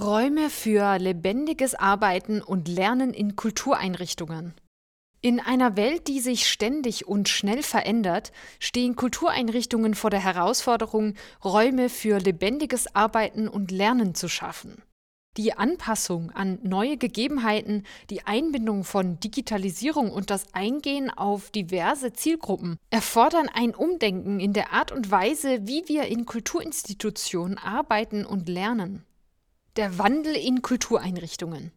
Räume für lebendiges Arbeiten und Lernen in Kultureinrichtungen. In einer Welt, die sich ständig und schnell verändert, stehen Kultureinrichtungen vor der Herausforderung, Räume für lebendiges Arbeiten und Lernen zu schaffen. Die Anpassung an neue Gegebenheiten, die Einbindung von Digitalisierung und das Eingehen auf diverse Zielgruppen erfordern ein Umdenken in der Art und Weise, wie wir in Kulturinstitutionen arbeiten und lernen. Der Wandel in Kultureinrichtungen.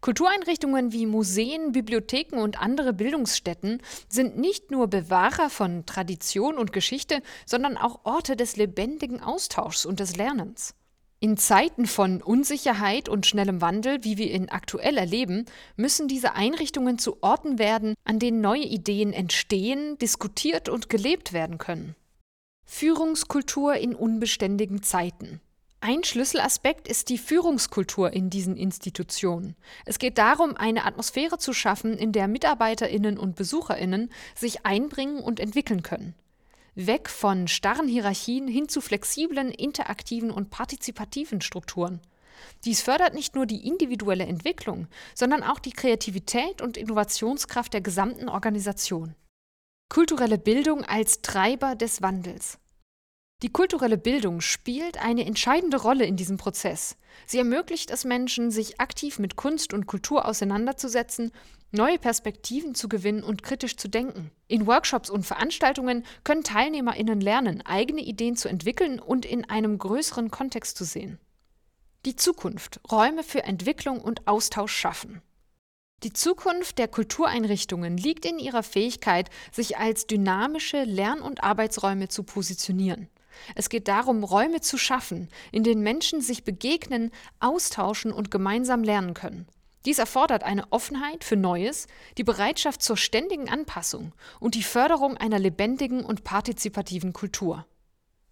Kultureinrichtungen wie Museen, Bibliotheken und andere Bildungsstätten sind nicht nur Bewahrer von Tradition und Geschichte, sondern auch Orte des lebendigen Austauschs und des Lernens. In Zeiten von Unsicherheit und schnellem Wandel, wie wir ihn aktuell erleben, müssen diese Einrichtungen zu Orten werden, an denen neue Ideen entstehen, diskutiert und gelebt werden können. Führungskultur in unbeständigen Zeiten. Ein Schlüsselaspekt ist die Führungskultur in diesen Institutionen. Es geht darum, eine Atmosphäre zu schaffen, in der Mitarbeiterinnen und Besucherinnen sich einbringen und entwickeln können. Weg von starren Hierarchien hin zu flexiblen, interaktiven und partizipativen Strukturen. Dies fördert nicht nur die individuelle Entwicklung, sondern auch die Kreativität und Innovationskraft der gesamten Organisation. Kulturelle Bildung als Treiber des Wandels. Die kulturelle Bildung spielt eine entscheidende Rolle in diesem Prozess. Sie ermöglicht es Menschen, sich aktiv mit Kunst und Kultur auseinanderzusetzen, neue Perspektiven zu gewinnen und kritisch zu denken. In Workshops und Veranstaltungen können Teilnehmerinnen lernen, eigene Ideen zu entwickeln und in einem größeren Kontext zu sehen. Die Zukunft, Räume für Entwicklung und Austausch schaffen. Die Zukunft der Kultureinrichtungen liegt in ihrer Fähigkeit, sich als dynamische Lern- und Arbeitsräume zu positionieren. Es geht darum, Räume zu schaffen, in denen Menschen sich begegnen, austauschen und gemeinsam lernen können. Dies erfordert eine Offenheit für Neues, die Bereitschaft zur ständigen Anpassung und die Förderung einer lebendigen und partizipativen Kultur.